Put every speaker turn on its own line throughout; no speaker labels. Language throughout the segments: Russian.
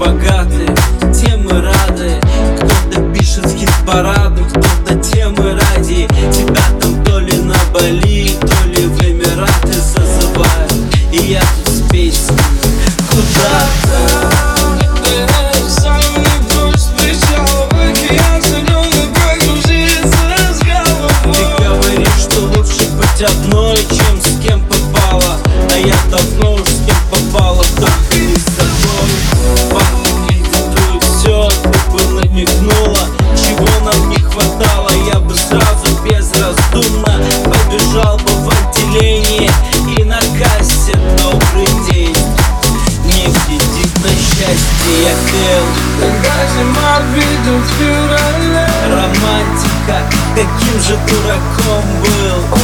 богаты, тем и рады. Кто-то пишет хит-парады, кто-то темы ради. Тебя там то ли на Бали, то ли в Эмираты зазывают. И я тут с песней куда-то Ты говоришь, что лучше быть одной, чем с кем попало. А я давно я Кэл
Когда зима видит февраля
Романтика, каким же дураком был.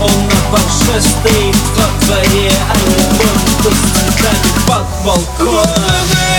Он на парше стоит во дворе А любовь то с цветами под балконом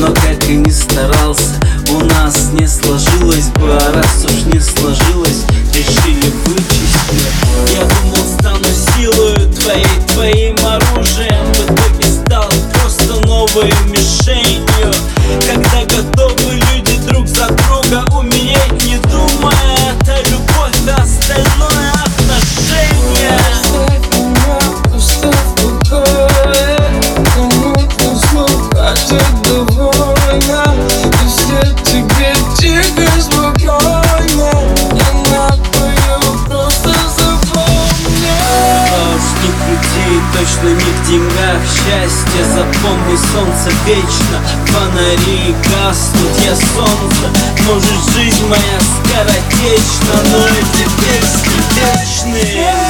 Но как и не старался, у нас не сложилось бы. А раз уж не сложилось, решили меня. Я думал, стану силою твоей, твоим оружием. В итоге стал просто новой мишенью. Когда готовы люди друг за друга умереть Не думая, деньгах счастье Запомни, солнце вечно, фонари гаснут Я солнце, может жизнь моя скоротечна Но эти песни вечные